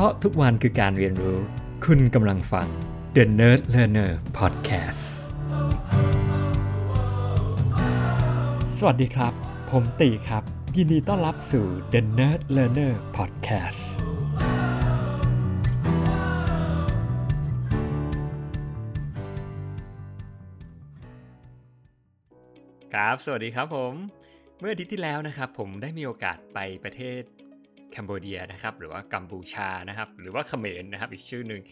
ราะทุกวันคือการเรียนรู้ คุณกำลังฟัง The Nerd Learner Podcast สวัสดีครับ ผมตีครับ ยินดีต้อนรับสู่ The Nerd Learner Podcast ครับ สวัสดีครับผม เมื่ออาทิตย์ที่แล้วนะครับ ผมได้มีโอกาสไปประเทศ แคนเบเดียนะครับหรือว่ากัมพูชานะครับหรือว่าเขมรนะครับอีกชื่อหนึ่ง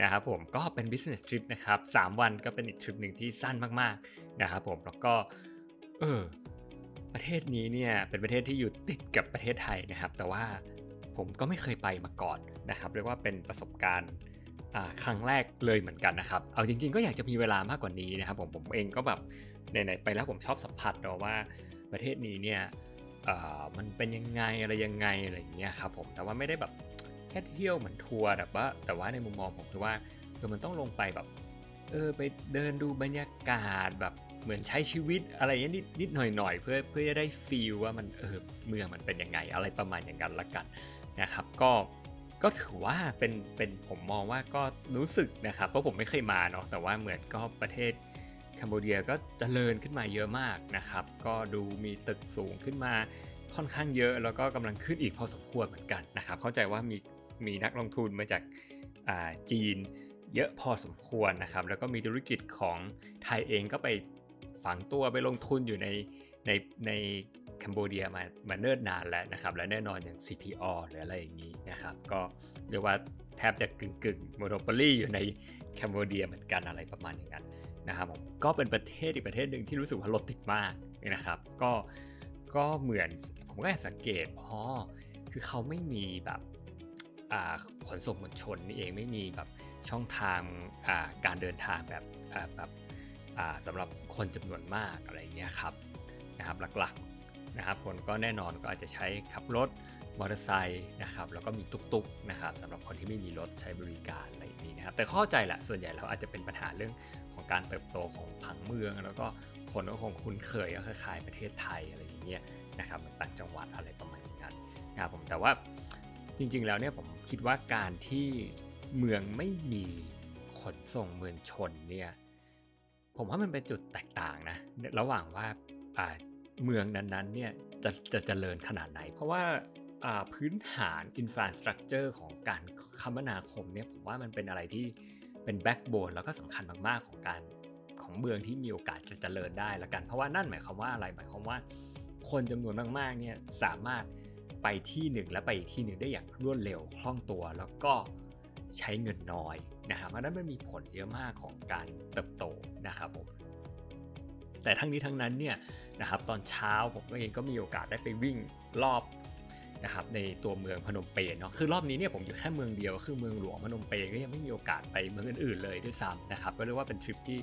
นะครับผมก็เป็น business trip นะครับ3วันก็เป็นอีกทริปหนึ่งที่สั้นมากๆนะครับผมแล้วก็เออประเทศนี้เนี่ยเป็นประเทศที่อยู่ติดกับประเทศไทยนะครับ แต่ว่าผมก็ไม่เคยไปมาก่อนนะครับเรียกว่าเป็นประสบการณ์ครั้งแรกเลยเหมือนกันนะครับ เอาจริง ๆ ก็อยากจะมีเวลามากกว่านี้นะครับผมผมเองก็แบบไหนๆไปแล้วผมชอบสัมผัสเนาะว่าประเทศนี้เนี่ย มันเป็นยังไงอะไรยังไงอะไรอย่างเงี้ยครับผมแต่ว่าไม่ได้แบบแค่เที่ยวเหมือนทัวร์แบบว่า แต่ว่าในมุมมองผมคือว่าเออมันต้องลงไปแบบเออไปเดินดูบรรยากาศแบบเหมือนใช้ชีวิตอะไรเงี้ยนิดนิดหน่อยหน่อยเพื่อเพื่อจะได้ฟีลว่ามันเออเมืองมันเป็นยังไงอะไรประมาณอย่างนั้นละกันนะครับ ก็ก็ถือว่าเป็นเป็นผมมองว่าก็รู้สึกนะครับเพราะผมไม่เคยมาเนาะแต่ว่าเหมือนก็ประเทศ คัมโบเดียก็จเจริญขึ้นมาเยอะมากนะครับ ก็ดูมีตึกสูงขึ้นมาค่อนข้างเยอะ แล้วก็กำลังขึ้นอีกพอสมควรเหมือนกันนะครับ เข้าใจว่ามีมีนักลงทุนมาจากจีนเยอะพอสมควรนะครับ แล้วก็มีธุรกิจของไทยเองก็ไปฝังตัวไปลงทุนอยู่ในในในคัมโบเดียมามาเนิ่นนานแล้วนะครับ และแน่นอนอย่าง CPO หรืออะไรอย่างนี้นะครับ ก็เรียกว่าแทบจะกึ่งกึ่งโมโนโปลี่อยู่ในคัมโบเดียเหมือนกันอะไรประมาณอย่างนั้น นะครับผมก็เป็นประเทศอีกประเทศหนึ่งที่รู้สึกว่ารถติดมากนะครับ ก็ก็เหมือนผมก็สังเกตอ๋อคือเขาไม่มีแบบขนส่งมวลชนนี่เองไม่มีแบบช่องทางการเดินทางแบบแบบสำหรับคนจำนวนมากอะไรเงี้ยครับนะครับหลักๆนะครับคนก็แน่นอนก็อาจจะใช้ขับรถมอเตอร์ไซค์นะครับแล้วก็มีตุกๆนะครับสำหรับคนที่ไม่มีรถใช้บริการอะไรนี้นะครับแต่เข้าใจแหละส่วนใหญ่เราอาจจะเป็นปัญหาเรื่องของ การเติบโตของผังเมือง แล้วก็คนก็คงคุ้นเคยก็คล้ายๆประเทศไทยอะไรอย่างเงี้ยนะครับต่างจังหวัดอะไรประมาณนั้นนะครับผมแต่ว่าจริงๆแล้วเนี่ยผมคิดว่าการที่เมืองไม่มีขนส่งมืองชนเนี่ยผมว่ามันเป็นจุดแตกต่างนะระหว่างว่าเมืองนั้นๆเนี่ยจะจะเจริญขนาดไหน เพราะว่าพื้นฐานอินฟราสตรักเจอร์ของการคมนาคมเนี่ยผมว่ามันเป็นอะไรที่ เป็นแบ็กโบนแล้วก็สำคัญมากๆของการของเมืองที่มีโอกาสจะเจริญได้ละกัน เพราะว่านั่นหมายความว่าอะไรหมายความว่า คนจำนวนมากๆเนี่ยสามารถไปที่หนึ่งและไปอีกที่หนึ่งได้อย่างรวดเร็วคล่องตัว แล้วก็ใช้เงินน้อยนะครับอันนั้นมันมีผลเยอะมากของการเติบโตนะครับผมแต่ทั้งนี้ทั้งนั้นเนี่ยนะครับตอนเช้าผมเองก็มีโอกาสได้ไปวิ่งรอบ นะครับในตัวเมืองพนมเปญเนาะคือรอบนี้เนี่ยผมอยู่แค่เมืองเดียวคือเมืองหลวงพนมเปญก็ยังไม่มีโอกาสไปเมืองอื่นๆเลยด้วยซ้ำนะครับก็เรียกว่าเป็นทริปที่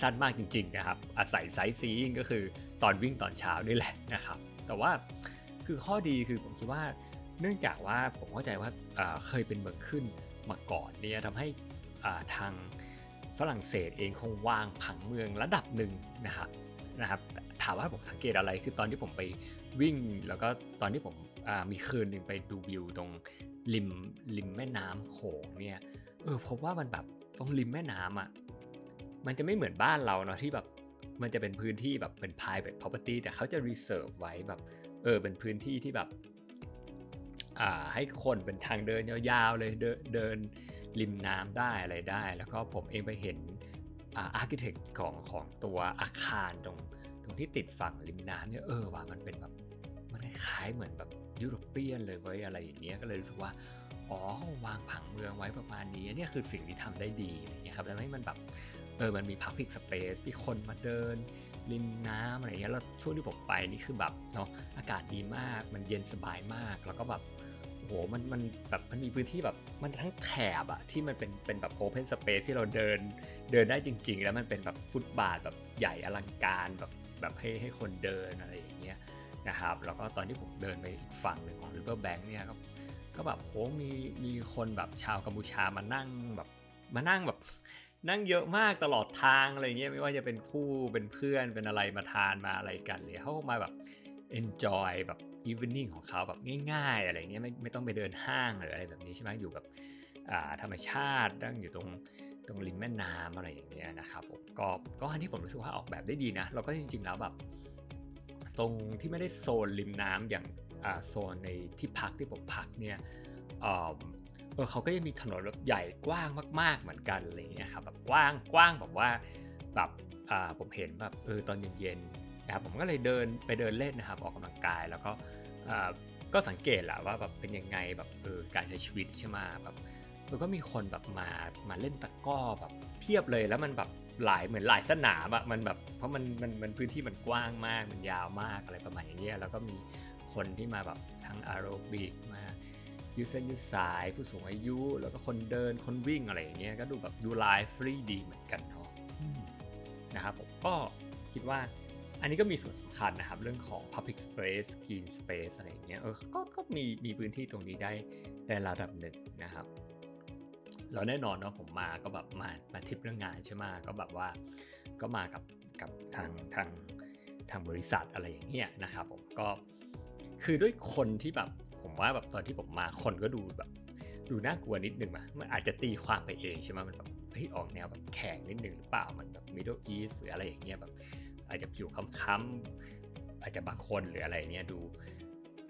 สั้นมากจริงๆนะครับอาศัยไซส์ซีก็คือตอนวิ่งตอนเช้านี่แหละนะครับแต่ว่าคือข้อดีคือผมคิดว่าเนื่องจากว่าผมเข้าใจว่าเคยเป็นเมืองขึ้นมาก่อนเนี่ยทำให้ทางฝรั่งเศสเองคงวางผังเมืองระดับหนึ่งนะครับนะครับถามว่าผมสังเกตอะไรคือตอนที่ผมไปวิ่ง แล้วก็ตอนที่ผม มีคืนหนึ่งไปดูวิวตรงริมริมแม่น้ำโขงเนี่ย เออพบว่ามันแบบตรงริมแม่น้ำอะ มันจะไม่เหมือนบ้านเราเนาะที่แบบมันจะเป็นพื้นที่แบบเป็น private property แต่เขาจะ reserve ไว้แบบเออเป็นพื้นที่ที่แบบอ่าให้คนเป็นทางเดินยาวๆเลยเดินเดินริมน้ำได้อะไรได้ แล้วก็ผมเองไปเห็นอ่าอาร์เคเต็กของของตัวอาคารตรงตรงที่ติดฝั่งริมน้ำเนี่ยเออว่ามันเป็นแบบมันคล้ายเหมือนแบบ European เลยเว้ยอะไรอย่างเงี้ยก็เลยรู้สึกว่าอ๋อวางผังเมืองไว้ประมาณนี้เนี่ยคือสิ่งที่ทำได้ดีอย่างเงี้ยครับทำให้มันแบบเออมันมี public space ที่คนมาเดิน ริมน้ำอะไรเงี้ยแล้วช่วงที่ผมไปนี่คือแบบเนาะอากาศดีมากมันเย็นสบายมากแล้วก็แบบโหมันมันแบบมันมีพื้นที่แบบมันทั้งแถบอะที่มันเป็นเป็นแบบ open space ที่เราเดินเดินได้จริง ๆ แล้วมันเป็นแบบฟุตบาทแบบใหญ่อลังการแบบแบบให้ให้คนเดินอะไรอย่างเงี้ย นะครับแล้วก็ตอนที่ผมเดินไปอีกฝั่งหนึ่งของ River Bank เนี่ยก็ก็แบบโอ้มีมีคนแบบชาวกัมพูชามานั่งแบบมานั่งแบบนั่งเยอะมากตลอดทางอะไรเงี้ยไม่ว่าจะเป็นคู่เป็นเพื่อนเป็นอะไรมาทานมาอะไรกันเลยเขามาแบบ enjoy แบบอีเวนนิ่งของเขาแบบง่าย ๆ อะไรเงี้ยไม่ไม่ต้องไปเดินห้างหรืออะไรแบบนี้ใช่ไหมอยู่แบบอ่าธรรมชาตินั่งอยู่ตรงตรงริมแม่น้ำอะไรอย่างเงี้ยนะครับผมก็ก็อันนี้ผมรู้สึกว่าออกแบบได้ดีนะ แล้วก็จริงๆแล้วแบบ ตรงที่ไม่ได้โซนริมน้ำอย่างโซนในที่พักที่ผมพักเนี่ยเออเขาก็ยังมีถนนแบบใหญ่กว้างมาก ๆ เหมือนกันอะไรเงี้ยครับแบบกว้างกว้างแบบว่าแบบผมเห็นแบบเออตอนเย็นๆนะครับผมก็เลยเดินไปเดินเล่นนะครับออกกำลังกายแล้วก็ก็สังเกตแหละว่าแบบเป็นยังไงแบบเออการใช้ชีวิตใช่ไหมแบบมันก็มีคนแบบมามาเล่นตะก้อแบบเพียบเลยแล้วมันแบบ หลายเหมือนหลายสนามอะมันแบบเพราะมันมันมันพื้นที่มันกว้างมากมันยาวมากอะไรประมาณอย่างเงี้ยแล้วก็มีคนที่มาแบบทั้งอาโรบิกมายืดเส้นยืดสายผู้สูงอายุ แล้วก็คนเดินคนวิ่งอะไรอย่างเงี้ยก็ดูแบบดูไลฟ์ฟรีดีเหมือนกันเนาะนะครับผมก็คิดว่าอันนี้ก็มีส่วนสำคัญนะครับ เรื่องของ Public Space Green Space อะไรอย่างเงี้ยเออก็ก็มีมีพื้นที่ตรงนี้ได้ในระดับหนึ่งนะครับ แล้วแน่นอนเนาะผมมาก็แบบมามาทิปเรื่องงานใช่ไหมก็แบบว่าก็มากับกับทางทางทางบริษัทอะไรอย่างเงี้ยนะครับผมก็คือด้วยคนที่แบบผมว่าแบบตอนที่ผมมาคนก็ดูแบบ ดูน่ากลัวนิดนึงอะมันอาจจะตีความไปเองใช่ไหมมันแบบเฮ้ยออกแนวแบบแข็งนิดนึงหรือเปล่ามันแบบ Middle East หรืออะไรอย่างเงี้ยแบบ อาจจะผิวค้ำๆอาจจะบางคนหรืออะไรเงี้ยดู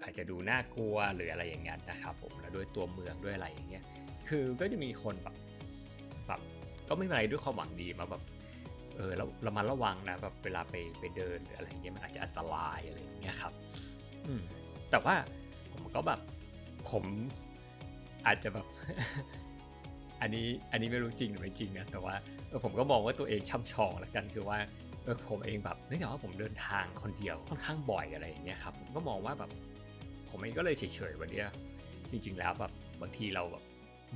อาจจะดูน่ากลัวหรืออะไรอย่างเงี้ยนะครับผมแล้วด้วยตัวเมืองด้วยอะไรอย่างเงี้ย คือก็จะมีคนแบบแบบก็ไม่มีอะไรด้วยความหวังดีมาแบบเออเราเรามาระวังนะแบบเวลาไปไปเดินหรืออะไรเงี้ยมันอาจจะอันตรายอะไรอย่างเงี้ยครับอืมแต่ว่าผมก็แบบผมอาจจะแบบ อันนี้อันนี้ไม่รู้จริงหรือไม่จริงนะแต่ว่าผมก็มองว่าตัวเองช่ำชองละกันคือว่าเออผมเองแบบเนื่องจากว่าผมเดินทางคนเดียวค่อนข้างบ่อยอะไรอย่างเงี้ยครับผมก็มองว่าแบบผมเองก็เลยเฉยๆวันเนี้ยจริง ๆ แล้วแบบบางทีเราแบบ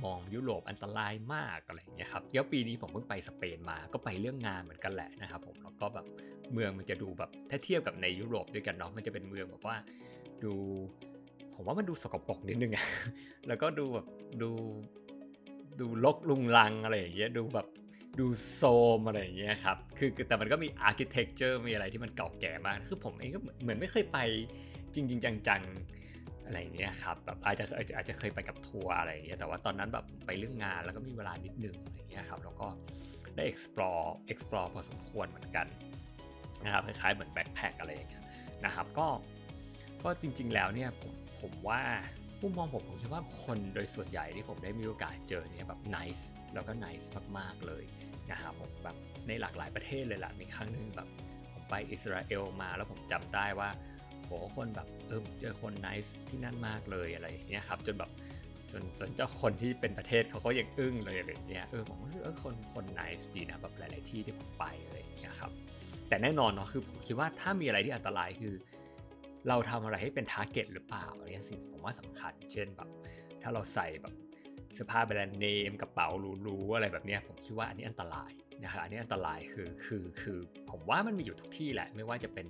มองยุโรปอันตรายมากอะไรเงี้ยครับเดี๋ยวปีนี้ผมเพิ่งไปสเปนมาก็ไปเรื่องงานเหมือนกันแหละนะครับผมแล้วก็แบบเมืองมันจะดูแบบถ้าเทียบกับในยุโรปด้วยกันเนาะมันจะเป็นเมืองแบบว่าดู ผมว่ามันดูสกปรกนิดนึงอะแล้วก็ดูแบบดูดูลกลุงลังอะไรอย่างเงี้ยดูแบบดูโทรมอะไรอย่างเงี้ยครับ คือแต่มันก็มี architecture มีอะไรที่มันเก่าแก่มาก คือผมเองก็เหมือนไม่เคยไปจริง ๆ จังๆ อะไรอย่างเงี้ยครับแบบอาจจะอาจจะอาจจะเคยไปกับทัวร์อะไรอย่างเงี้ยแต่ว่าตอนนั้นแบบไปเรื่องงานแล้วก็มีเวลานิดนึงอะไรอย่างเงี้ยครับแล้วก็ได้ explore explore พอสมควรเหมือนกันนะครับคล้ายๆเหมือน backpack อะไรอย่างเงี้ยนะครับก็ก็จริง ๆ แล้วเนี่ยผมผมว่ามุมมองผมผมคิดว่าคนโดยส่วนใหญ่ที่ผมได้มีโอกาสเจอเนี่ยแบบ nice แล้วก็ nice มากๆเลยนะครับผมแบบในหลากหลายประเทศเลยล่ะมีครั้งหนึ่งแบบผมไปอิสราเอลมาแล้วผมจำได้ว่า โหคนแบบเออเจอคน nice ที่นั่นมากเลยอะไรอย่างเงี้ยครับจนแบบจนจนเจ้าคนที่เป็นประเทศเขาก็ยังอึ้งเลยอะไรอย่างเงี้ยเออผมรู้สึกเออคนคน nice ดีนะแบบหลาย ๆ ที่ที่ผมไปอะไรอย่างเงี้ยครับแต่แน่นอนเนาะคือผมคิดว่าถ้ามีอะไรที่อันตรายคือ เราทำอะไรให้เป็น target หรือเปล่าอันนี้สิ่งผมว่าสำคัญ เช่นแบบ ถ้าเราใส่แบบเสื้อผ้าแบรนด์เนมกระเป๋าหรูๆอะไรแบบนี้ผมคิดว่าอันนี้อันตรายนะครับอันนี้อันตรายคือคือคือผมว่ามันมีอยู่ทุกที่แหละ ไม่ว่าจะเป็น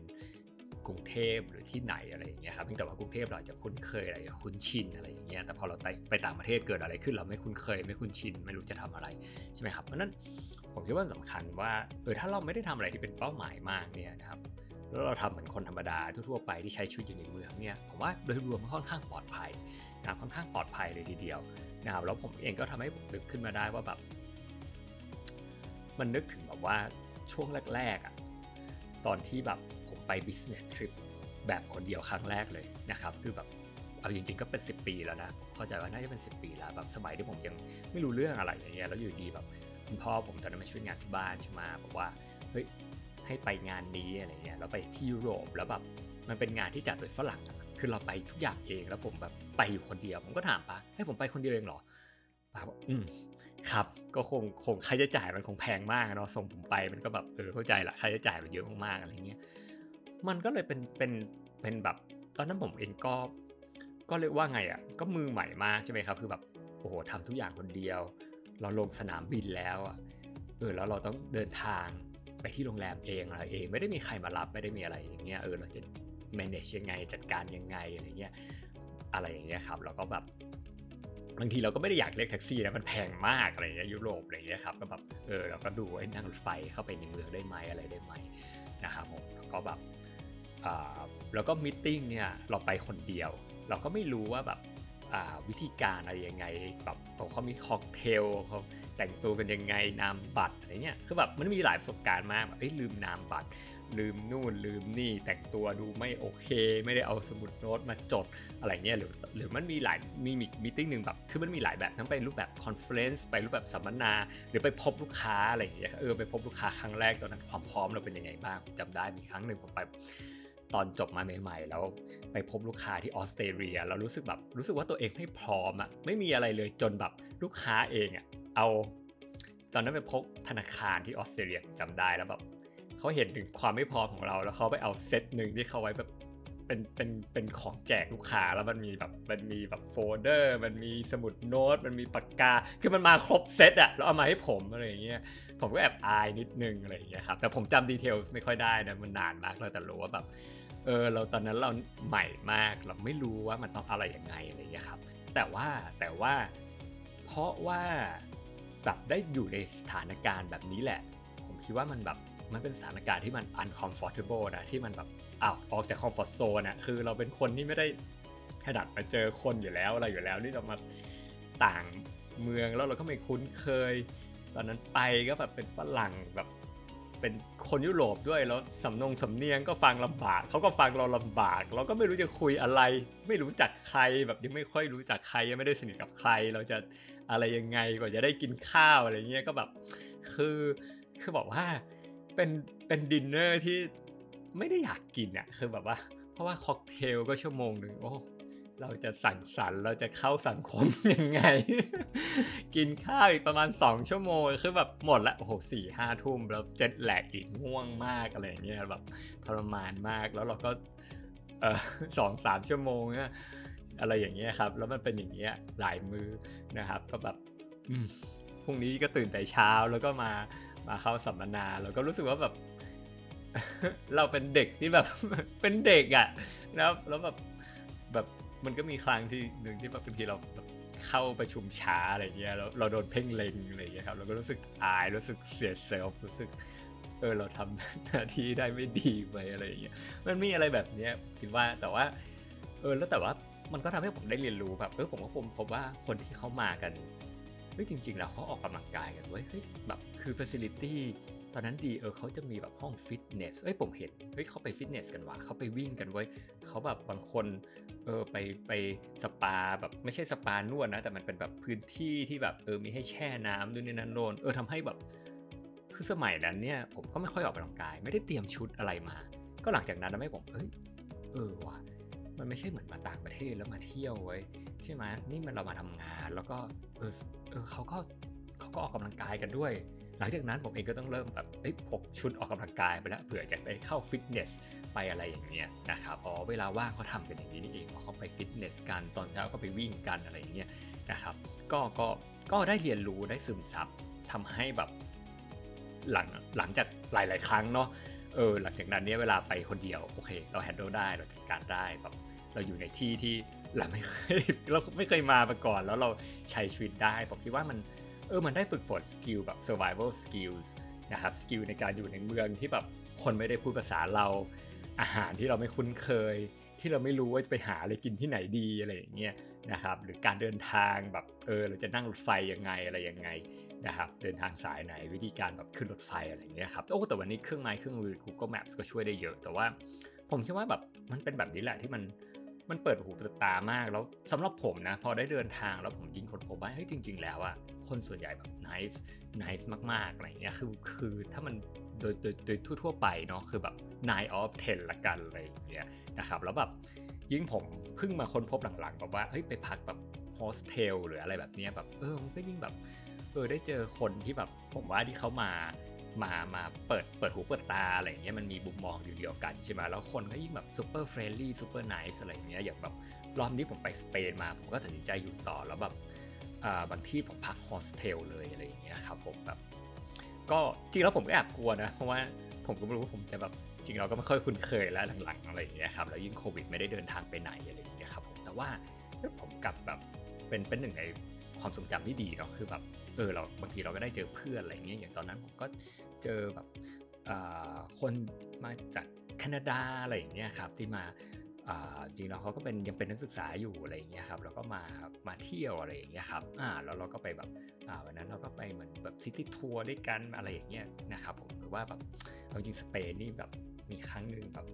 กรุงเทพหรือที่ไหนอะไรอย่างเงี้ยครับเพียงแต่ว่ากรุงเทพเราจะคุ้นเคยอะไรคุ้นชินอะไรอย่างเงี้ยแต่พอเราไปไปต่างประเทศเกิดอะไรขึ้น เราไม่คุ้นเคย ไม่คุ้นชินไม่รู้จะทำอะไรใช่ไหมครับเพราะนั้นผมคิดว่าสำคัญว่าเออถ้าเราไม่ได้ทำอะไรที่เป็นเป้าหมายมากเนี่ยนะครับแล้วเราทำเหมือนคนธรรมดาทั่วๆไปที่ใช้ชีวิตอยู่ในเมืองเนี่ยผมว่าโดยรวมค่อนข้างปลอดภัยนะค่อนข้างปลอดภัยเลยทีเดียวนะครับแล้วผมเองก็ทำให้ผมนึกขึ้นมาได้ว่าแบบมันนึกถึงแบบว่าช่วงแรกๆอะ่ะตอนที่แบบ ไป business trip แบบคนเดียวครั้งแรกเลยนะครับ คือแบบเอาจริงๆก็เป็น 10 ปีแล้วนะเข้าใจว่าน่าจะเป็น 10 ปีแล้วแบบสมัยที่ผมยังไม่รู้เรื่องอะไรอย่างเงี้ยแล้วอยู่ดีแบบคุณพ่อผมตอนนั้นมาช่วยงานที่บ้านใช่ไหมบอกว่าเฮ้ยให้ไปงานนี้อะไรเงี้ยเราไปที่ยุโรปแล้วแบบมันเป็นงานที่จัดโดยฝรั่งคือเราไปทุกอย่างเองแล้วผมแบบไปอยู่คนเดียว ผมก็ถามป้าให้ผมไปคนเดียวเองเหรอป้าบอกอืมครับก็คงคงค่าใช้จ่ายมันคงแพงมากเนาะส่งผมไปมันก็แบบเออเข้าใจละค่าใช้จ่ายมันเยอะมากๆอะไรเงี้ย มันก็เลยเป็นเป็นเป็นแบบตอนนั้นผมเองก็ ก็เรียกว่าไงอะก็มือใหม่มากใช่ไหมครับคือแบบโอ้โหทำทุกอย่างคนเดียว เราลงสนามบินแล้วอะเออแล้วเราต้องเดินทางไปที่โรงแรมเองอะไรเอง ไม่ได้มีใครมารับไม่ได้มีอะไรอย่างเงี้ยเออเราจะ manage ยังไงจัดการยังไงอะไรเงี้ยอะไรอย่างเงี้ยครับแล้วก็แบบบางทีเราก็ไม่ได้อยากเรียกแท็กซี่นะมันแพงมากอะไรเงี้ยยุโรปอะไรเงี้ยครับก็แบบเออเราก็ดูไอ้นั่งรถไฟเข้าไปในเมืองได้ไหมอะไรได้ไหมนะครับผมแล้วก็แบบ แล้วก็ meeting เนี่ยเราไปคนเดียว เราก็ไม่รู้ว่าแบบวิธีการอะไรยังไงแบบเขามีค็อกเทลเขาแต่งตัวกันยังไงนามบัตรอะไรเงี้ยคือแบบมันมีหลายประสบการณ์มากแบบเอ้ยลืมนามบัตร ลืมนู่นลืมนี่แต่งตัวดูไม่โอเค ไม่ได้เอาสมุดโน้ตมาจดอะไรเงี้ยหรือหรือมันมีหลายมีมี meeting หนึ่งแบบคือมันมีหลายแบบทั้งไปรูปแบบ conference ไปรูปแบบสัมมนา หรือไปพบลูกค้าอะไรอย่างเงี้ยเออไปพบลูกค้าครั้งแรกตอนนั้นความพร้อมเราเป็นยังไงบ้างจำได้มีครั้งหนึ่งผมไป ตอนจบมาใหม่ๆ แล้วไปพบลูกค้าที่ออสเตรเลียแล้วรู้สึกแบบรู้สึกว่าตัวเองไม่พร้อมอะไม่มีอะไรเลยจนแบบลูกค้าเองอะเอา ตอนนั้นไปพบธนาคารที่ออสเตรเลียจำได้แล้วแบบเขาเห็นถึงความไม่พร้อมของเราแล้วเขาไปเอาเซตหนึ่งที่เขาไว้แบบเป็นเป็นเป็นของแจกลูกค้าแล้วมันมีแบบมันมีแบบโฟลเดอร์ มันมีสมุดโน้ต มันมีปากกา คือมันมาครบเซตอะแล้วเอามาให้ผมอะไรอย่างเงี้ยผมก็แอบอายนิดนึงอะไรอย่างเงี้ยครับแต่ผมจำดีเทลไม่ค่อยได้นะมันนานมากแล้วแต่รู้ว่าแบบ เออเราตอนนั้นเราใหม่มากเราไม่รู้ว่ามันต้องอะไรยังไงอะไรอย่างเงี้ยครับ แต่ว่าแต่ว่าเพราะว่าแบบได้อยู่ในสถานการณ์แบบนี้แหละ ผมคิดว่ามันแบบมันเป็นสถานการณ์ที่มัน uncomfortable นะที่มันแบบอ้าวออกจาก comfort zone นะคือเราเป็นคนที่ไม่ได้ถนัดมาเจอคนอยู่แล้วอะไรอยู่แล้วนี่เรามาต่างเมืองแล้วเราก็ไม่คุ้นเคย ตอนนั้นไปก็แบบเป็นฝรั่งแบบ เป็นคนยุโรปด้วยแล้วสำนงสำเนียงก็ฟังลำบากเขาก็ฟังเราลำบาก เราก็ไม่รู้จะคุยอะไร ไม่รู้จักใครแบบยังไม่ค่อยรู้จักใครยังไม่ได้สนิทกับใคร เราจะอะไรยังไงกว่าจะได้กินข้าวอะไรเงี้ยก็แบบ คือคือบอกว่าเป็นเป็นดินเนอร์ที่ไม่ได้อยากกินอะคือแบบว่า เพราะว่าค็อกเทลก็ชั่วโมงหนึ่งโอ้ เราจะสั่งสรรเราจะเข้าสังคมยังไง กินข้าวอีกประมาณ 2 ชั่วโมง คือแบบหมดละโอ้โหสี่ห้าทุ่มแล้วเจ็ดแหลกอีกง่วงมากอะไรอย่างเงี้ยแบบทรมานมากแล้วเราก็เออสองสามชั่วโมงเนี่ยอะไรอย่างเงี้ยครับ แล้วมันเป็นอย่างเงี้ยหลายมือนะครับ ก็แบบพรุ่งนี้ก็ตื่นแต่เช้าแล้วก็มามาเข้าสัมมนาแล้วก็รู้สึกว่าแบบ เราเป็นเด็กที่แบบเป็นเด็กอะ่ะแล้วแล้วแบบแบบ มันก็มีครั้งที่หนึ่งที่แบบบางทีเราเข้าประชุมช้าอะไรเงี้ยแล้วเราโดนเพ่งเล็งอะไรเงี้ยครับเราก็รู้สึกอายรู้สึกเสีย self รู้สึกเออเราทำหน้าที่ได้ไม่ดีไปอะไรอย่างเงี้ยมันมีอะไรแบบเนี้ยคิดว่าแต่ว่า เออแล้วแต่ว่ามันก็ทำให้ผมได้เรียนรู้แบบเออผมก็พบว่าคนที่เขามากันเฮ้ยจริง ๆ แล้วเขาออกกำลังกายกันเว้ยเฮ้ยแบบคือฟ a ซิลิตี้ ตอนนั้นดีเออเขาจะมีแบบห้องฟิตเนสเอ้ยผมเห็นเฮ้ยเขาไปฟิตเนสกันว่ะเขาไปวิ่งกันเว้ยเขาแบบบางคนเออไปไปสปาแบบไม่ใช่สปานวดนะ แต่มันเป็นแบบพื้นที่ที่แบบเออมีให้แช่น้ำด้วยนี่นั่นโน่นเออทำให้แบบคือสมัยนั้นเนี่ยผมก็ไม่ค่อยออกกำลังกาย ไม่ได้เตรียมชุดอะไรมา ก็หลังจากนั้นทำให้ผมเอ้ยเออว่ะมันไม่ใช่เหมือนมาต่างประเทศแล้วมาเที่ยวไว้ใช่ไหมนี่มันเรามาทำงานแล้วก็เออเออเขาก็เขาก็ออกกำลังกายกันด้วย หลังจากนั้นผมเองก็ต้องเริ่มแบบพกชุดออกกำลังกายไปแล้วเผื่อจะไปเข้าฟิตเนสไปอะไรอย่างเงี้ยนะครับอ๋อเวลาว่างเขาทำเป็นอย่างนี้นี่เองเขาไปฟิตเนสกันตอนเช้าก็ไปวิ่งกันอะไรอย่างเงี้ยนะครับก็ก็ก็ได้เรียนรู้ได้ซึมซับทำให้แบบหลังหลังจากหลาย ๆ ครั้งเนาะเออหลังจากนั้นเนี่ยเวลาไปคนเดียวโอเค เรา handle ได้เราจัดการได้แบบเราอยู่ในที่ที่เราไม่เคยเราไม่เคยมามาก่อน แล้วเราใช้ชีวิตได้ผมคิดว่ามัน เออมันได้ฝึกฝน skill แบบ survival skills นะครับ skill ในการอยู่ในเมืองที่แบบคนไม่ได้พูดภาษาเรา อาหารที่เราไม่คุ้นเคย ที่เราไม่รู้ว่าจะไปหาอะไรกินที่ไหนดีอะไรอย่างเงี้ยนะครับหรือการเดินทางแบบเออเราจะนั่งรถไฟยังไงอะไรยังไงนะครับเดินทางสายไหนวิธีการแบบขึ้นรถไฟอะไรอย่างเงี้ยครับโอ้แต่วันนี้เครื่องไม้เครื่องมือ Google Maps ก็ช่วยได้เยอะ แต่ว่าผมคิดว่าแบบมันเป็นแบบนี้แหละที่มัน มันเปิดหูเปิดตามากแล้วสำหรับผมนะ พอได้เดินทางแล้วผมยิ่งค้นพบว่าเฮ้ยจริง ๆ แล้วอะคนส่วนใหญ่แบบ nice nice มากๆอะไรเงี้ยคือคือถ้ามันโดยโดยโดยทั่วๆไปเนาะคือแบบ nine of ten ละกันอะไรอย่างเงี้ยนะครับแล้วแบบยิ่งผมเพิ่งมาค้นพบหลังๆแบบว่าเฮ้ยไปพักแบบโฮสเทลหรืออะไรแบบเนี้ยแบบเออมันก็ยิ่งแบบเออได้เจอคนที่แบบผมว่าที่เขามา มามาเปิดเปิดหูเปิดตาอะไรอย่างเงี้ยมันมีมุมมองอยู่เดียวกันใช่ไหมแล้วคนก็ยิ่งแบบ super friendly super nice อะไรอย่างเงี้ยอย่างแบบรอบนี้ผมไปสเปนมาผมก็ตัดสินใจอยู่ต่อแล้วแบบบางที่ผมพักโฮสเทลเลยอะไรอย่างเงี้ยครับผมแบบก็จริงแล้วผมก็แอบกลัวนะ เพราะว่าผมก็ไม่รู้ว่าผมจะแบบจริงเราก็ไม่ค่อยคุ้นเคยแล้วหลังๆอะไรอย่างเงี้ยครับแล้วยิ่งโควิดไม่ได้เดินทางไปไหนอะไรอย่างเงี้ยครับผมแต่ว่าผมกลับแบบเป็นเป็นหนึ่งใน ความทรงจำที่ดีเนาะคือแบบเออเราบางทีเราก็ได้เจอเพื่อนอะไรเงี้ยอย่างตอนนั้นผมก็เจอแบบคนมาจากแคนาดาอะไรอย่างเงี้ยครับที่มาจริงแล้วเขาก็เป็นยังเป็นนักศึกษาอยู่อะไรอย่างเงี้ยครับแล้วก็มามาเที่ยวอะไรอย่างเงี้ยครับอ่าแล้วเราก็ไปแบบอ่าวันนั้นเราก็ไปเหมือนแบบ city tour ด้วยกันอะไรอย่างเงี้ยนะครับผมหรือว่าแบบเอาจริงสเปนนี่แบบมีครั้งหนึ่งแบบ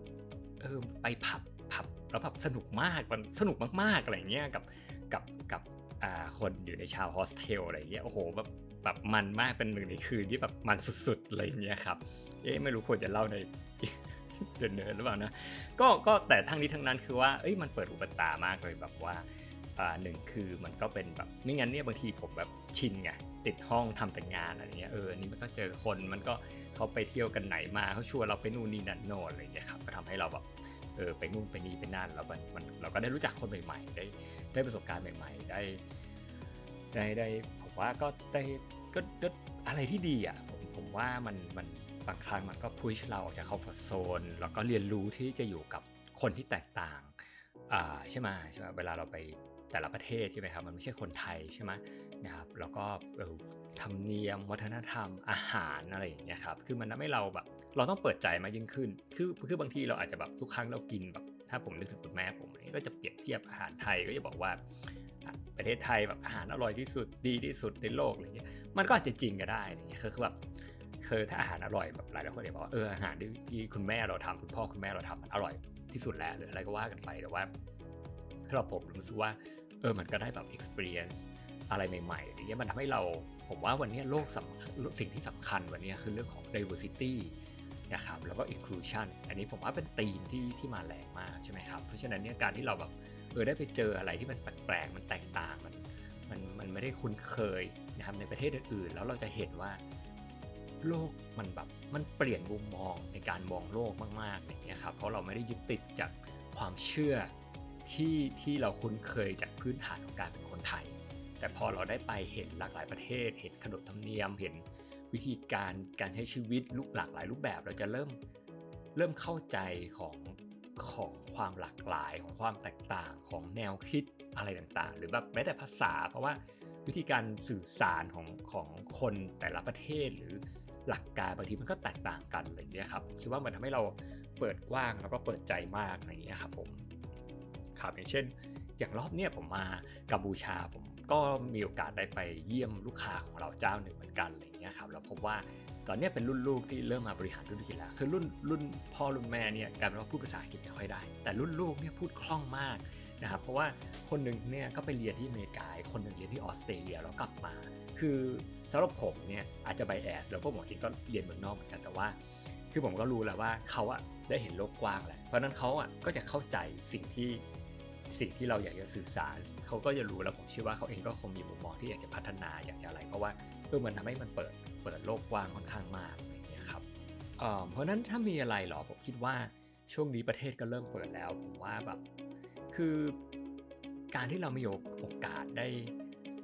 เออไปผับผับแล้วแบบสนุกมากมันสนุกมากๆอะไรเงี้ยกับกับกับ อ่าคนอยู่ในชาวโฮสเทลอะไรเงี้ยโอ้โหแบบแบบมันมากเป็นหนึ่งในคืนที่แบบมันสุดๆอะไรเงี้ยครับเอ๊ะไม่รู้ควรจะเล่าในเดินเนินหรือเปล่านะก็ก็แต่ทั้งนี้ทั้งนั้นคือว่าเอ้ยมันเปิดอุปตามากเลยแบบว่าอ่าหนึ่งคือมันก็เป็นแบบไม่งั้นเนี่ยบางทีผมแบบชินไงติดห้องทำแต่งานอะไรเงี้ยเอออันี่มันก็เจอคนมันก็เขาไปเที่ยวกันไหนมาเขาชวนเราไปนู่นนี่นั่นโน่นอะไรเงี้ยครับก็ทำให้เราแบบ เออไปนู่นไปนี่ไปนั่นแล้วมันเราก็ได้รู้จักคนใหม่ๆ ได้ได้ประสบการณ์ใหม่ ๆ ได้ได้ได้ผมว่าก็ได้ก็ก็อะไรที่ดีอะผมผมว่ามันมันบางครั้งมันก็พุชเราออกจากคอมฟอร์ทโซนแล้วก็เรียนรู้ที่จะอยู่กับคนที่แตกต่างอ่าใช่ไหมใช่ไหมเวลาเราไปแต่ละประเทศใช่ไหมครับมันไม่ใช่คนไทยใช่ไหมนะครับแล้วก็ธรรมเนียมวัฒนธรรมอาหารอะไรอย่างเงี้ยครับคือมันทำให้เราแบบ เราต้องเปิดใจมากยิ่งขึ้น คือคือบางทีเราอาจจะแบบทุกครั้งเรากินแบบถ้าผมนึกถึงคุณแม่ผมก็จะเปรียบเทียบอาหารไทยก็จะบอกว่าประเทศไทยแบบอาหารอร่อยที่สุดดีที่สุดในโลกอะไรเงี้ยมันก็อาจจะจริงก็ได้อะไรเงี้ยคือแบบคือถ้าอาหารอร่อยแบบหลายคนจะบอกว่าเอออาหารที่คุณแม่เราทำคุณพ่อคุณแม่เราทำมันอร่อยที่สุดแล้วหรืออะไรก็ว่ากันไปแต่ว่าสำหรับผมรู้สึกว่าเออมันก็ได้แบบ experience อะไรใหม่ๆอย่างเงี้ยมันทำให้เราผมว่าวันนี้โลกสำสิ่งที่สำคัญวันนี้คือเรื่องของ diversity นะครับแล้วก็ inclusion อันนี้ผมว่าเป็นธีมที่ที่มาแรงมากใช่ไหมครับเพราะฉะนั้นเนี่ยการที่เราแบบเออได้ไปเจออะไรที่มันแปลกๆมันแตกต่างมันมันมันไม่ได้คุ้นเคยนะครับในประเทศอื่นๆ แล้วเราจะเห็นว่าโลกมันแบบมันเปลี่ยนมุมมองในการมองโลกมากๆอย่างเงี้ยครับเพราะเราไม่ได้ยึดติดจากความเชื่อที่ที่เราคุ้นเคยจากพื้นฐานของการเป็นคนไทย แต่พอเราได้ไปเห็นหลากหลายประเทศ เห็นขนบธรรมเนียมเห็น วิธีการการใช้ชีวิตลุกหลากหลายรูปแบบ เราจะเริ่มเริ่มเข้าใจของของความหลากหลายของความแตกต่างของแนวคิดอะไรต่างๆ หรือแบบแม้แต่ภาษา เพราะว่าวิธีการสื่อสารของของคนแต่ละประเทศหรือหลักการบางทีมันก็แตกต่างกันอะไรอย่างเงี้ยครับคิดว่ามันทำให้เราเปิดกว้างแล้วก็เปิดใจมากอะไรอย่างเงี้ยครับผมครับอย่างเช่น อย่างรอบเนี้ยผมมากัมพูชาผม ก็มีโอกาสได้ไปเยี่ยมลูกค้าของเราเจ้าหนึ่งเหมือนกันอะไรอย่างเงี้ยครับแล้วพบว่าตอนนี้เป็นรุ่นลูกที่เริ่มมาบริหารธุรกิจแล้วคือรุ่นรุ่นพ่อรุ่นแม่เนี่ยกลายเป็นว่าพูดภาษาอังกฤษไม่ค่อยได้ แต่รุ่นลูกเนี่ยพูดคล่องมากนะครับเพราะว่าคนหนึ่งเนี่ยก็ไปเรียนที่อเมริกาคนหนึ่งเรียนที่ออสเตรเลียแล้วกลับมา คือสำหรับผมเนี่ยอาจจะไบแอสแล้วพวกผมเองก็เรียนเมืองนอกเหมือนกันแต่ว่า คือผมก็รู้แล้วว่าเขาอะได้เห็นโลกกว้างแหละเพราะนั้นเขาอะก็จะเข้าใจสิ่งที่ สิ่งที่เราอยากจะสื่อสารเขาก็จะรู้แล้วผมเชื่อว่าเขาเองก็คงมีมุมมองที่อยากจะพัฒนาอยากจะอะไร เพราะว่าเออมันทำให้มันเปิดเปิดโลกกว้างค่อนข้างมากอย่างเงี้ยครับเพราะนั้นถ้ามีอะไรหรอผมคิดว่าช่วงนี้ประเทศก็เริ่มเปิดแล้วผมว่าแบบคือการที่เรามีโอกาสได้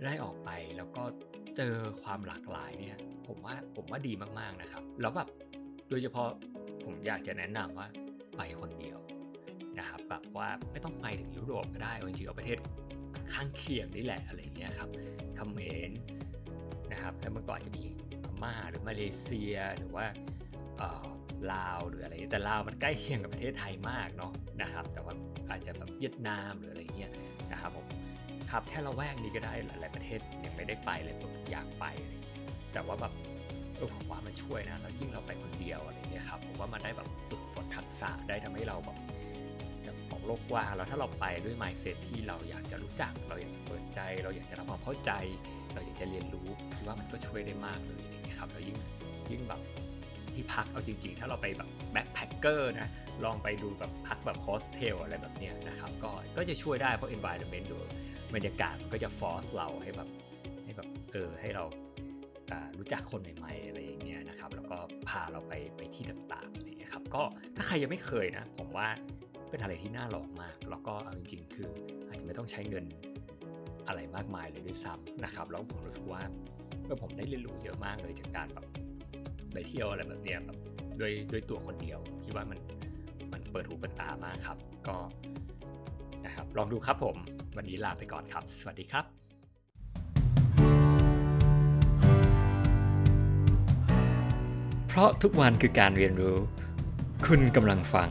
ได้ออกไปแล้วก็เจอความหลากหลายเนี่ยผมว่าผมว่าดีมากๆนะครับ แล้วแบบโดยเฉพาะผมอยากจะแนะนำว่าไปคนเดียว นะครับแบบว่าไม่ต้องไปถึงยุโรปก็ได้จริงๆเอาประเทศข้างเคียงนี่แหละอะไรเงี้ยครับเขมรนะครับแล้วเมื่อก่อนจะมีพม่าหรือมาเลเซียหรือว่าลาวหรืออะไรแต่ลาวมันใกล้เคียงกับประเทศไทยมากเนาะนะครับ แต่ว่าอาจจะแบบเวียดนามหรืออะไรเงี้ยนะครับผมครับแค่เราแวกนี้ก็ได้หลายๆประเทศยังไม่ได้ไปเลยผมอยากไป แต่ว่าแบบเออผมว่ามันช่วยนะแล้วยิ่งเราไปคนเดียวอะไรเงี้ยครับผมว่ามันได้แบบฝึกฝนทักษะได้ทำให้เราแบบ โลกกว้างแล้วถ้าเราไปด้วย mindset ที่เราอยากจะรู้จัก เราอยากจะเปิดใจ เราอยากจะทำความเข้าใจ เราอยากจะเรียนรู้คิดว่ามันก็ช่วยได้มากเลยอย่างเงี้ยครับ แล้วยิ่งยิ่งแบบที่พักเอาจริงๆ ถ้าเราไปแบบ backpacker นะ ลองไปดูแบบพักแบบโฮสเทลอะไรแบบเนี้ยนะครับ ก็ก็จะช่วยได้เพราะ environment ดูบรรยากาศมันก็จะฟอสเราให้แบบให้แบบเออให้เรารู้จักคนใหม่ๆอะไรอย่างเงี้ยนะครับ แล้วก็พาเราไปไปที่ต่างๆอะไรเงี้ยครับก็ถ้าใครยังไม่เคยนะ ผมว่า เป็นอะไรที่น่าหลองมาก แล้วก็เอาจริง ๆ คืออาจจะไม่ต้องใช้เงินอะไรมากมายเลยด้วยซ้ำนะครับ แล้วผมรู้สึกว่าเมื่อผมได้เรียนรู้เยอะมากเลยจากการแบบไปเที่ยวอะไรแบบเนี้ยแบบด้วยด้วยตัวคนเดียวคิดว่ามันมันเปิดหูเปิดตามากครับ ก็นะครับ ลองดูครับผม วันนี้ลาไปก่อนครับ สวัสดีครับเพราะทุกวันคือการเรียนรู้ คุณกำลังฟัง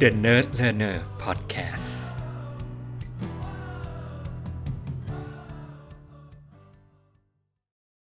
The Nerd Learner Podcast